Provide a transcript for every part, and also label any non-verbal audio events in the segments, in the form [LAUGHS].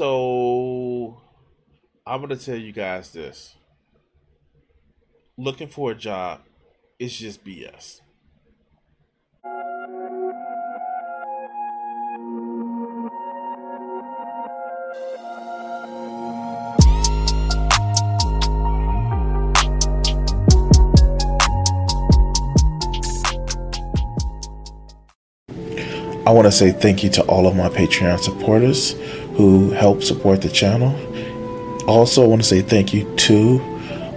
So I'm gonna tell you guys this. Looking for a job is just BS. I want to say thank you to all of my Patreon supporters who help support the channel. Also, I want to say thank you to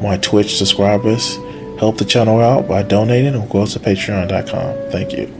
my Twitch subscribers. Help the channel out by donating or go to patreon.com. Thank you.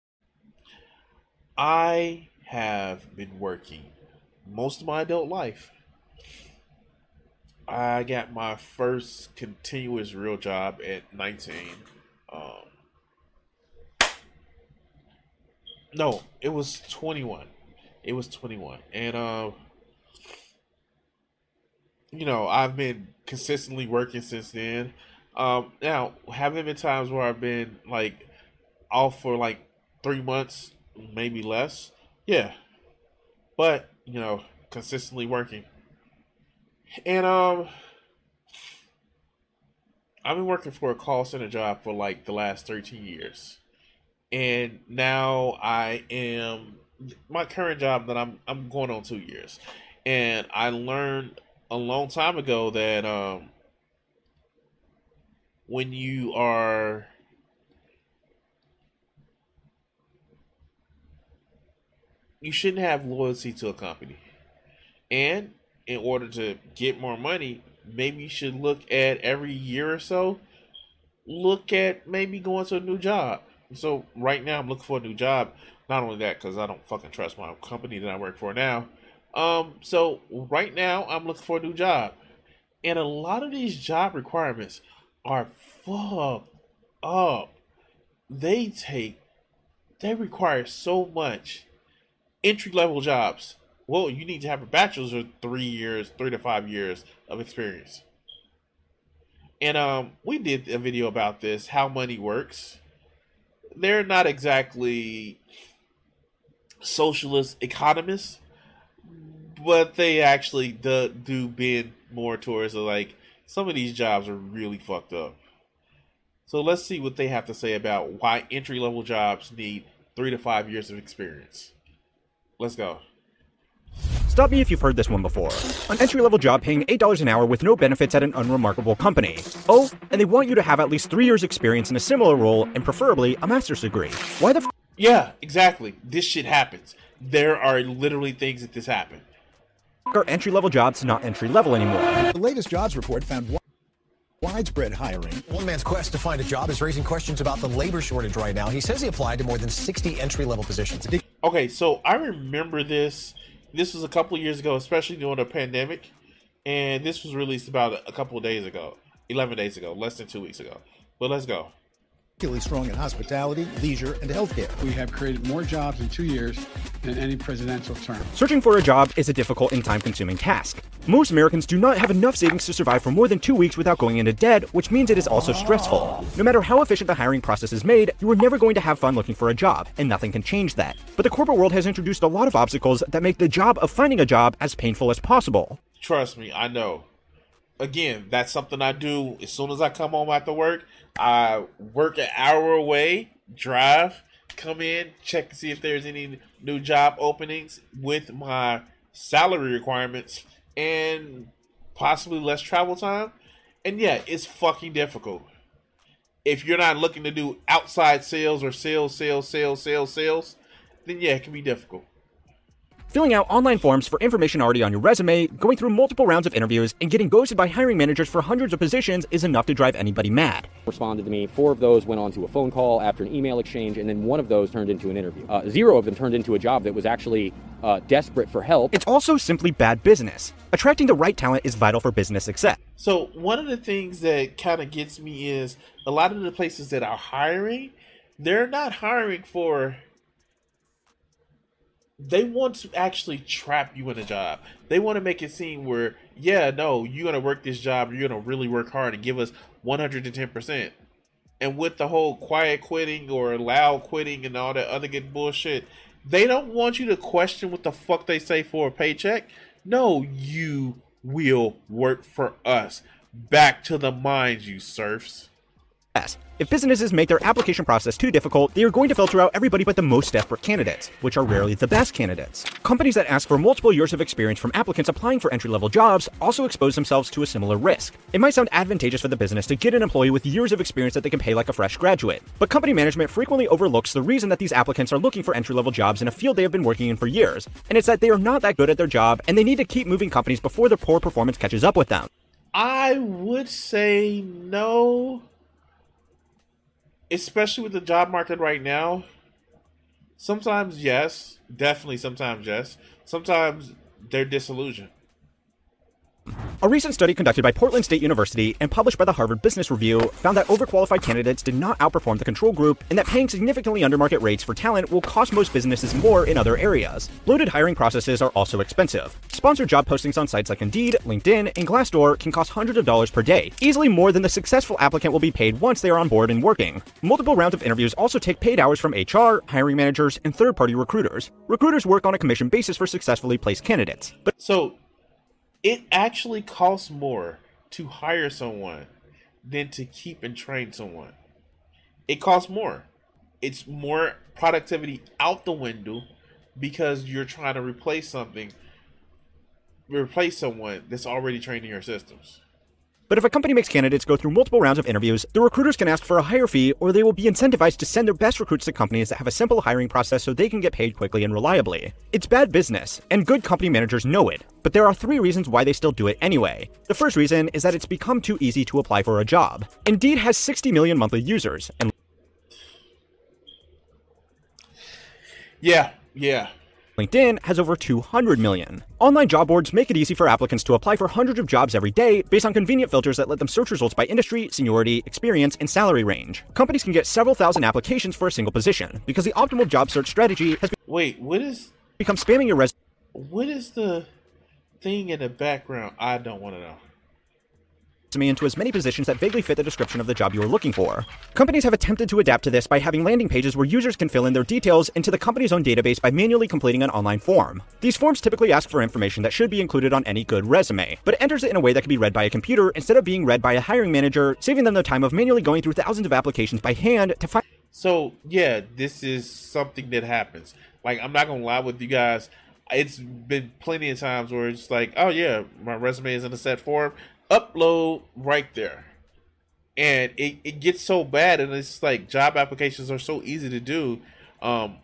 I have been working most of my adult life. I got my first continuous real job at 19. Um, no, it was 21. It was 21. And, uh, you know, I've been consistently working since then. Um, now, having been times where I've been like off for like three months, maybe less. Yeah. But, you know, consistently working. And um I've been working for a call center job for like the last 13 years. And now I am my current job that I'm I'm going on 2 years. And I learned a long time ago that um when you are you shouldn't have loyalty to a company. And in order to get more money, maybe you should look at every year or so, look at maybe going to a new job. So right now I'm looking for a new job. Not only that, because I don't fucking trust my company that I work for now. Um, so right now I'm looking for a new job. And a lot of these job requirements are fucked up. They take they require so much entry level jobs. Well, you need to have a bachelor's or three years, three to five years of experience. And um, we did a video about this, how money works. They're not exactly socialist economists, but they actually do, do bend more towards like some of these jobs are really fucked up. So let's see what they have to say about why entry level jobs need three to five years of experience. Let's go. Stop me if you've heard this one before. An entry level job paying $8 an hour with no benefits at an unremarkable company. Oh, and they want you to have at least three years' experience in a similar role and preferably a master's degree. Why the f? Yeah, exactly. This shit happens. There are literally things that this happen. are entry level jobs not entry level anymore? The latest jobs report found wi- widespread hiring. One man's quest to find a job is raising questions about the labor shortage right now. He says he applied to more than 60 entry level positions. Okay, so I remember this. This was a couple years ago, especially during the pandemic, and this was released about a couple days ago, eleven days ago, less than two weeks ago. But let's go. Particularly strong in hospitality, leisure, and healthcare. We have created more jobs in two years than any presidential term. Searching for a job is a difficult and time consuming task. Most Americans do not have enough savings to survive for more than two weeks without going into debt, which means it is also stressful. No matter how efficient the hiring process is made, you are never going to have fun looking for a job, and nothing can change that. But the corporate world has introduced a lot of obstacles that make the job of finding a job as painful as possible. Trust me, I know. Again, that's something I do as soon as I come home after work. I work an hour away, drive, come in, check to see if there's any new job openings with my salary requirements, and possibly less travel time. And yeah, it's fucking difficult. If you're not looking to do outside sales or sales, sales, sales, sales, sales, then yeah, it can be difficult. Filling out online forms for information already on your resume, going through multiple rounds of interviews, and getting ghosted by hiring managers for hundreds of positions is enough to drive anybody mad. responded to me. Four of those went on to a phone call after an email exchange, and then one of those turned into an interview. Uh, zero of them turned into a job that was actually uh, desperate for help. It's also simply bad business. Attracting the right talent is vital for business success. So one of the things that kind of gets me is a lot of the places that are hiring, they're not hiring for they want to actually trap you in a job. They want to make it seem where, yeah, no, you're gonna work this job, you're gonna really work hard and give us 110 percent. And with the whole quiet quitting or loud quitting and all that other good bullshit, they don't want you to question what the fuck they say for a paycheck. No, you will work for us. Back to the mines, you serfs. If businesses make their application process too difficult, they are going to filter out everybody but the most desperate candidates, which are rarely the best candidates. Companies that ask for multiple years of experience from applicants applying for entry level jobs also expose themselves to a similar risk. It might sound advantageous for the business to get an employee with years of experience that they can pay like a fresh graduate, but company management frequently overlooks the reason that these applicants are looking for entry level jobs in a field they have been working in for years, and it's that they are not that good at their job and they need to keep moving companies before their poor performance catches up with them. I would say no. Especially with the job market right now. Sometimes yes, definitely sometimes yes. Sometimes they're disillusioned. A recent study conducted by Portland State University and published by the Harvard Business Review found that overqualified candidates did not outperform the control group and that paying significantly under market rates for talent will cost most businesses more in other areas. Bloated hiring processes are also expensive. Sponsored job postings on sites like Indeed, LinkedIn, and Glassdoor can cost hundreds of dollars per day, easily more than the successful applicant will be paid once they are on board and working. Multiple rounds of interviews also take paid hours from HR, hiring managers, and third party recruiters. Recruiters work on a commission basis for successfully placed candidates. But So it actually costs more to hire someone than to keep and train someone. It costs more. It's more productivity out the window because you're trying to replace something, replace someone that's already trained in your systems. But if a company makes candidates go through multiple rounds of interviews, the recruiters can ask for a higher fee or they will be incentivized to send their best recruits to companies that have a simple hiring process so they can get paid quickly and reliably. It's bad business, and good company managers know it, but there are three reasons why they still do it anyway. The first reason is that it's become too easy to apply for a job. Indeed has 60 million monthly users, and Yeah, yeah. LinkedIn has over 200 million. Online job boards make it easy for applicants to apply for hundreds of jobs every day based on convenient filters that let them search results by industry, seniority, experience, and salary range. Companies can get several thousand applications for a single position because the optimal job search strategy has Wait, what is become spamming your resume what is the thing in the background? I don't want to know. Into as many positions that vaguely fit the description of the job you are looking for. Companies have attempted to adapt to this by having landing pages where users can fill in their details into the company's own database by manually completing an online form. These forms typically ask for information that should be included on any good resume, but enters it in a way that can be read by a computer instead of being read by a hiring manager, saving them the time of manually going through thousands of applications by hand to find So yeah, this is something that happens. Like I'm not gonna lie with you guys. It's been plenty of times where it's like, oh yeah, my resume is in a set form. Upload right there. And it, it gets so bad and it's like job applications are so easy to do. Um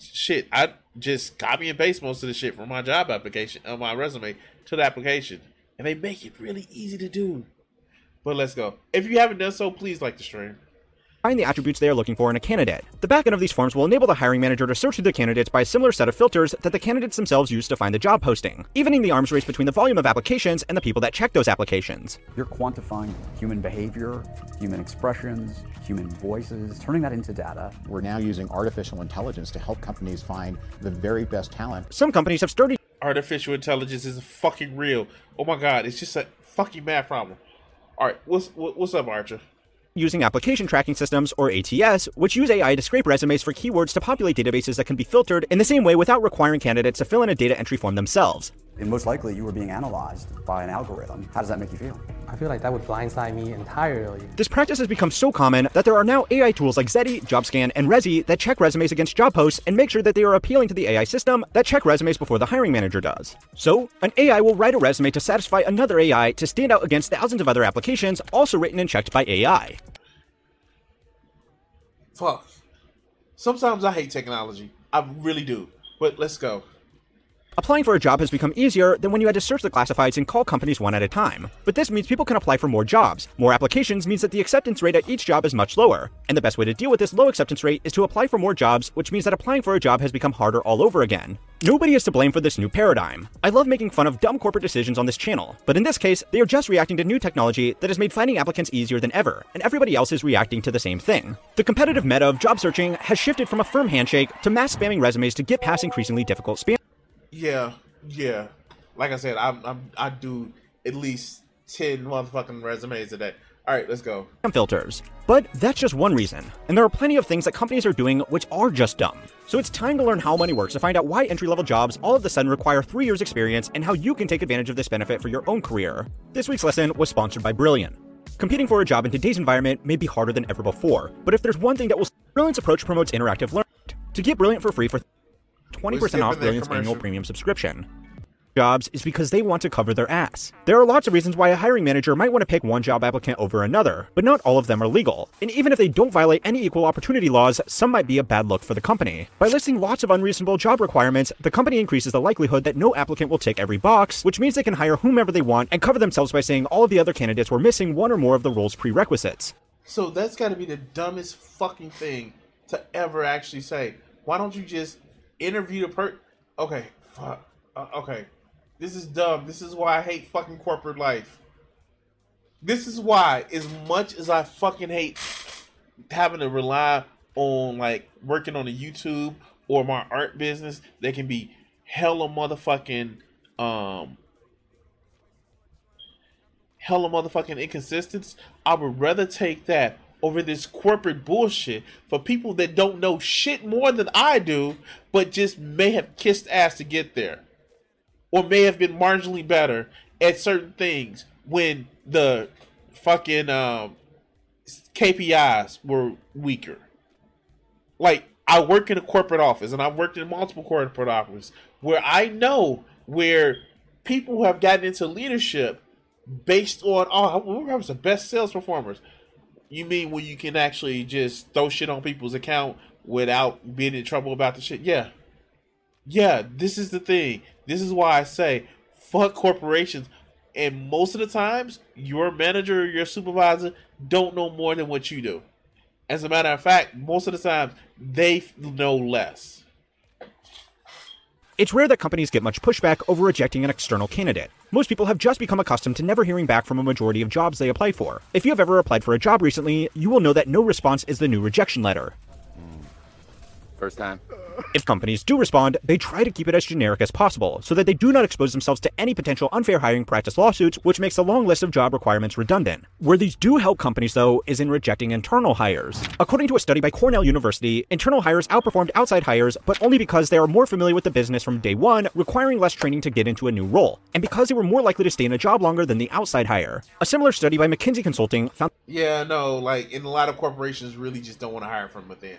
shit, I just copy and paste most of the shit from my job application on my resume to the application. And they make it really easy to do. But let's go. If you haven't done so, please like the stream. Find the attributes they are looking for in a candidate. The backend of these forms will enable the hiring manager to search through the candidates by a similar set of filters that the candidates themselves use to find the job posting, evening the arms race between the volume of applications and the people that check those applications. You're quantifying human behavior, human expressions, human voices, turning that into data. We're now using artificial intelligence to help companies find the very best talent. Some companies have started artificial intelligence is fucking real. Oh my god, it's just a fucking math problem. All right, what's what's up, Archer? Using application tracking systems, or ATS, which use AI to scrape resumes for keywords to populate databases that can be filtered in the same way without requiring candidates to fill in a data entry form themselves. And most likely you were being analyzed by an algorithm. How does that make you feel? I feel like that would blindside me entirely. This practice has become so common that there are now AI tools like Zety, JobScan, and Rezi that check resumes against job posts and make sure that they are appealing to the AI system that check resumes before the hiring manager does. So, an AI will write a resume to satisfy another AI to stand out against thousands of other applications also written and checked by AI. Fuck. Sometimes I hate technology. I really do. But let's go. Applying for a job has become easier than when you had to search the classifieds and call companies one at a time. But this means people can apply for more jobs. More applications means that the acceptance rate at each job is much lower. And the best way to deal with this low acceptance rate is to apply for more jobs, which means that applying for a job has become harder all over again. Nobody is to blame for this new paradigm. I love making fun of dumb corporate decisions on this channel, but in this case, they are just reacting to new technology that has made finding applicants easier than ever, and everybody else is reacting to the same thing. The competitive meta of job searching has shifted from a firm handshake to mass spamming resumes to get past increasingly difficult spam. Yeah, yeah. Like I said, I'm, I'm I do at least ten motherfucking resumes a day. All right, let's go. filters. But that's just one reason, and there are plenty of things that companies are doing which are just dumb. So it's time to learn how money works to find out why entry level jobs all of a sudden require three years' experience and how you can take advantage of this benefit for your own career. This week's lesson was sponsored by Brilliant. Competing for a job in today's environment may be harder than ever before, but if there's one thing that will, Brilliant's approach promotes interactive learning. To get Brilliant for free for 20% off Brilliant's annual premium subscription. Jobs is because they want to cover their ass. There are lots of reasons why a hiring manager might want to pick one job applicant over another, but not all of them are legal. And even if they don't violate any equal opportunity laws, some might be a bad look for the company. By listing lots of unreasonable job requirements, the company increases the likelihood that no applicant will tick every box, which means they can hire whomever they want and cover themselves by saying all of the other candidates were missing one or more of the role's prerequisites. So that's got to be the dumbest fucking thing to ever actually say. Why don't you just interview the per? Okay, fuck. Uh, okay, this is dumb. This is why I hate fucking corporate life. This is why, as much as I fucking hate having to rely on like working on a YouTube or my art business, that can be hella motherfucking um hella motherfucking inconsistent. I would rather take that over this corporate bullshit for people that don't know shit more than I do, but just may have kissed ass to get there. Or may have been marginally better at certain things when the fucking um, KPIs were weaker. Like, I work in a corporate office and I've worked in multiple corporate offices where I know where people have gotten into leadership based on, oh, we're the best sales performers you mean when you can actually just throw shit on people's account without being in trouble about the shit? Yeah. Yeah, this is the thing. This is why I say fuck corporations. And most of the times, your manager or your supervisor don't know more than what you do. As a matter of fact, most of the time, they know less. It's rare that companies get much pushback over rejecting an external candidate. Most people have just become accustomed to never hearing back from a majority of jobs they apply for. If you have ever applied for a job recently, you will know that no response is the new rejection letter. First time. If companies do respond, they try to keep it as generic as possible so that they do not expose themselves to any potential unfair hiring practice lawsuits, which makes a long list of job requirements redundant. Where these do help companies, though, is in rejecting internal hires. According to a study by Cornell University, internal hires outperformed outside hires, but only because they are more familiar with the business from day one, requiring less training to get into a new role, and because they were more likely to stay in a job longer than the outside hire. A similar study by McKinsey Consulting found. Yeah, no, like, in a lot of corporations really just don't want to hire from within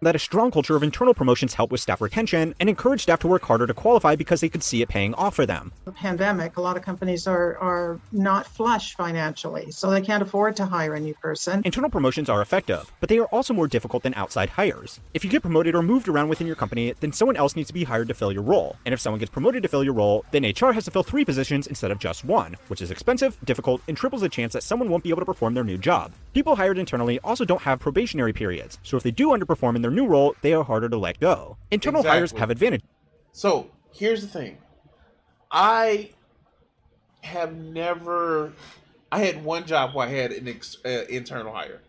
that a strong culture of internal promotions help with staff retention and encourage staff to work harder to qualify because they could see it paying off for them. The pandemic, a lot of companies are, are not flush financially, so they can't afford to hire a new person. Internal promotions are effective, but they are also more difficult than outside hires. If you get promoted or moved around within your company, then someone else needs to be hired to fill your role. And if someone gets promoted to fill your role, then HR has to fill three positions instead of just one, which is expensive, difficult, and triples the chance that someone won't be able to perform their new job. People hired internally also don't have probationary periods, so if they do underperform in their new role, they are harder to let go. Internal exactly. hires have advantage. So here's the thing. I have never. I had one job where I had an ex, uh, internal hire,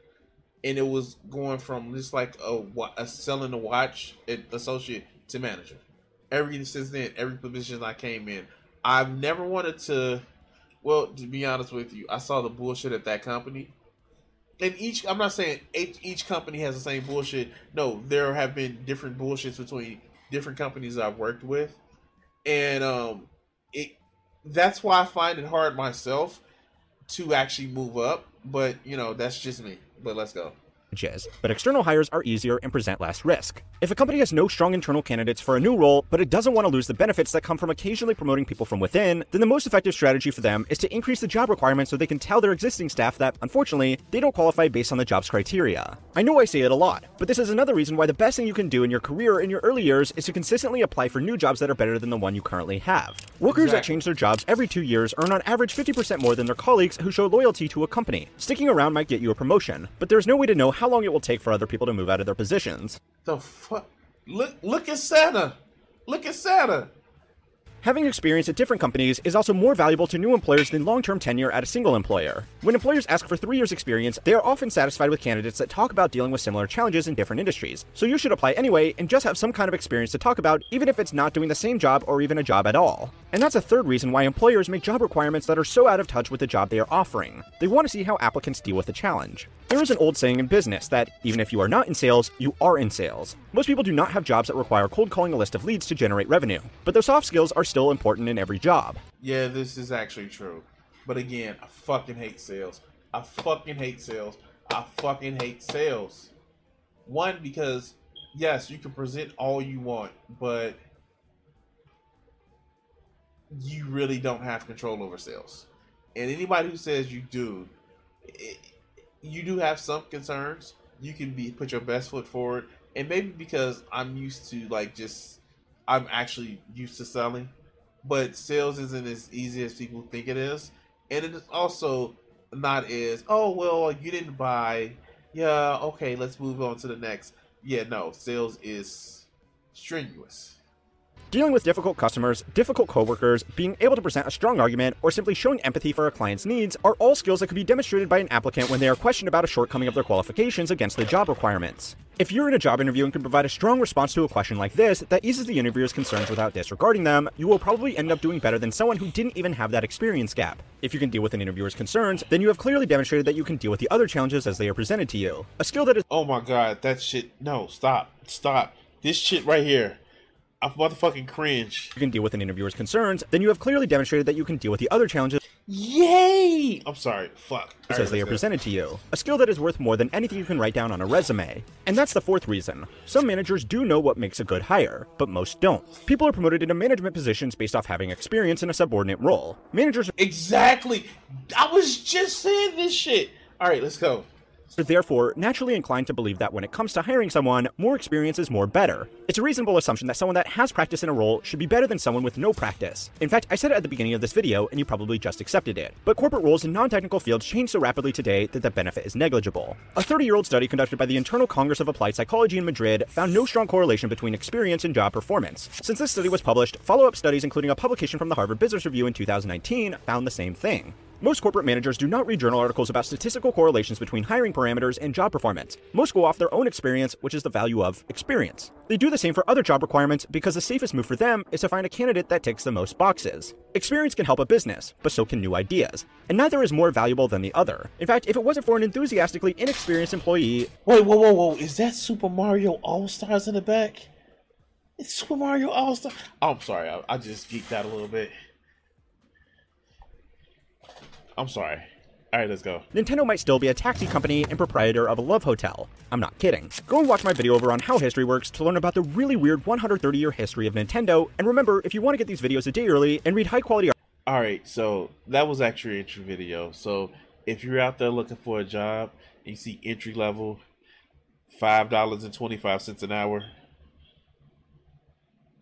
and it was going from just like a, a selling a watch associate to manager. Every since then, every position I came in, I've never wanted to. Well, to be honest with you, I saw the bullshit at that company, and each I'm not saying each, each company has the same bullshit. No, there have been different bullshits between different companies I've worked with, and um, it that's why I find it hard myself to actually move up. But you know, that's just me. But let's go but external hires are easier and present less risk. If a company has no strong internal candidates for a new role, but it doesn't want to lose the benefits that come from occasionally promoting people from within, then the most effective strategy for them is to increase the job requirements so they can tell their existing staff that, unfortunately, they don't qualify based on the job's criteria. I know I say it a lot, but this is another reason why the best thing you can do in your career in your early years is to consistently apply for new jobs that are better than the one you currently have. Workers exactly. that change their jobs every two years earn on average 50% more than their colleagues who show loyalty to a company. Sticking around might get you a promotion, but there's no way to know how long it will take for other people to move out of their positions. The fuck? Look, look at Santa. Look at Santa. Having experience at different companies is also more valuable to new employers than long term tenure at a single employer. When employers ask for three years' experience, they are often satisfied with candidates that talk about dealing with similar challenges in different industries. So you should apply anyway and just have some kind of experience to talk about, even if it's not doing the same job or even a job at all. And that's a third reason why employers make job requirements that are so out of touch with the job they are offering. They want to see how applicants deal with the challenge. There is an old saying in business that even if you are not in sales, you are in sales. Most people do not have jobs that require cold calling a list of leads to generate revenue, but their soft skills are still important in every job. Yeah, this is actually true. But again, I fucking hate sales. I fucking hate sales. I fucking hate sales. One, because yes, you can present all you want, but you really don't have control over sales. And anybody who says you do, it, you do have some concerns. You can be put your best foot forward, and maybe because I'm used to like just I'm actually used to selling, but sales isn't as easy as people think it is, and it is also not as oh well you didn't buy, yeah okay let's move on to the next. Yeah no, sales is strenuous. Dealing with difficult customers, difficult coworkers, being able to present a strong argument, or simply showing empathy for a client's needs are all skills that can be demonstrated by an applicant when they are questioned about a shortcoming of their qualifications against the job requirements. If you're in a job interview and can provide a strong response to a question like this that eases the interviewer's concerns without disregarding them, you will probably end up doing better than someone who didn't even have that experience gap. If you can deal with an interviewer's concerns, then you have clearly demonstrated that you can deal with the other challenges as they are presented to you. A skill that is. Oh my god, that shit. No, stop. Stop. This shit right here I'm motherfucking cringe. You can deal with an interviewer's concerns, then you have clearly demonstrated that you can deal with the other challenges. Yay! I'm sorry. Fuck. As right, they are presented to you. A skill that is worth more than anything you can write down on a resume. And that's the fourth reason. Some managers do know what makes a good hire, but most don't. People are promoted into management positions based off having experience in a subordinate role. Managers. Exactly. I was just saying this shit. All right, let's go are therefore naturally inclined to believe that when it comes to hiring someone, more experience is more better. It's a reasonable assumption that someone that has practice in a role should be better than someone with no practice. In fact, I said it at the beginning of this video, and you probably just accepted it. But corporate roles in non-technical fields change so rapidly today that the benefit is negligible. A 30-year-old study conducted by the Internal Congress of Applied Psychology in Madrid found no strong correlation between experience and job performance. Since this study was published, follow-up studies including a publication from the Harvard Business Review in 2019 found the same thing. Most corporate managers do not read journal articles about statistical correlations between hiring parameters and job performance. Most go off their own experience, which is the value of experience. They do the same for other job requirements because the safest move for them is to find a candidate that ticks the most boxes. Experience can help a business, but so can new ideas. And neither is more valuable than the other. In fact, if it wasn't for an enthusiastically inexperienced employee. Wait, whoa, whoa, whoa. Is that Super Mario All Stars in the back? It's Super Mario All Stars. Oh, I'm sorry. I, I just geeked out a little bit. I'm sorry. All right, let's go. Nintendo might still be a taxi company and proprietor of a love hotel. I'm not kidding. Go and watch my video over on how history works to learn about the really weird 130 year history of Nintendo. And remember, if you want to get these videos a day early and read high quality. Art. All right, so that was actually an entry video. So if you're out there looking for a job, and you see entry level, five dollars and twenty five cents an hour,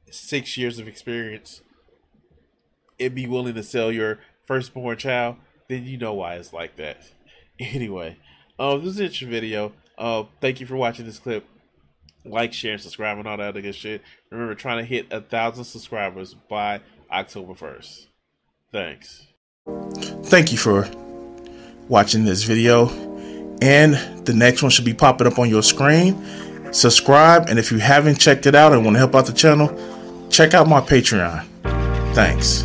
six years of experience, and be willing to sell your firstborn child then you know why it's like that. [LAUGHS] Anyway, um, this is an interesting video. Uh, thank you for watching this clip. Like, share, and subscribe, and all that other good shit. Remember, trying to hit a thousand subscribers by October 1st. Thanks. Thank you for watching this video. And the next one should be popping up on your screen. Subscribe, and if you haven't checked it out and want to help out the channel, check out my Patreon. Thanks.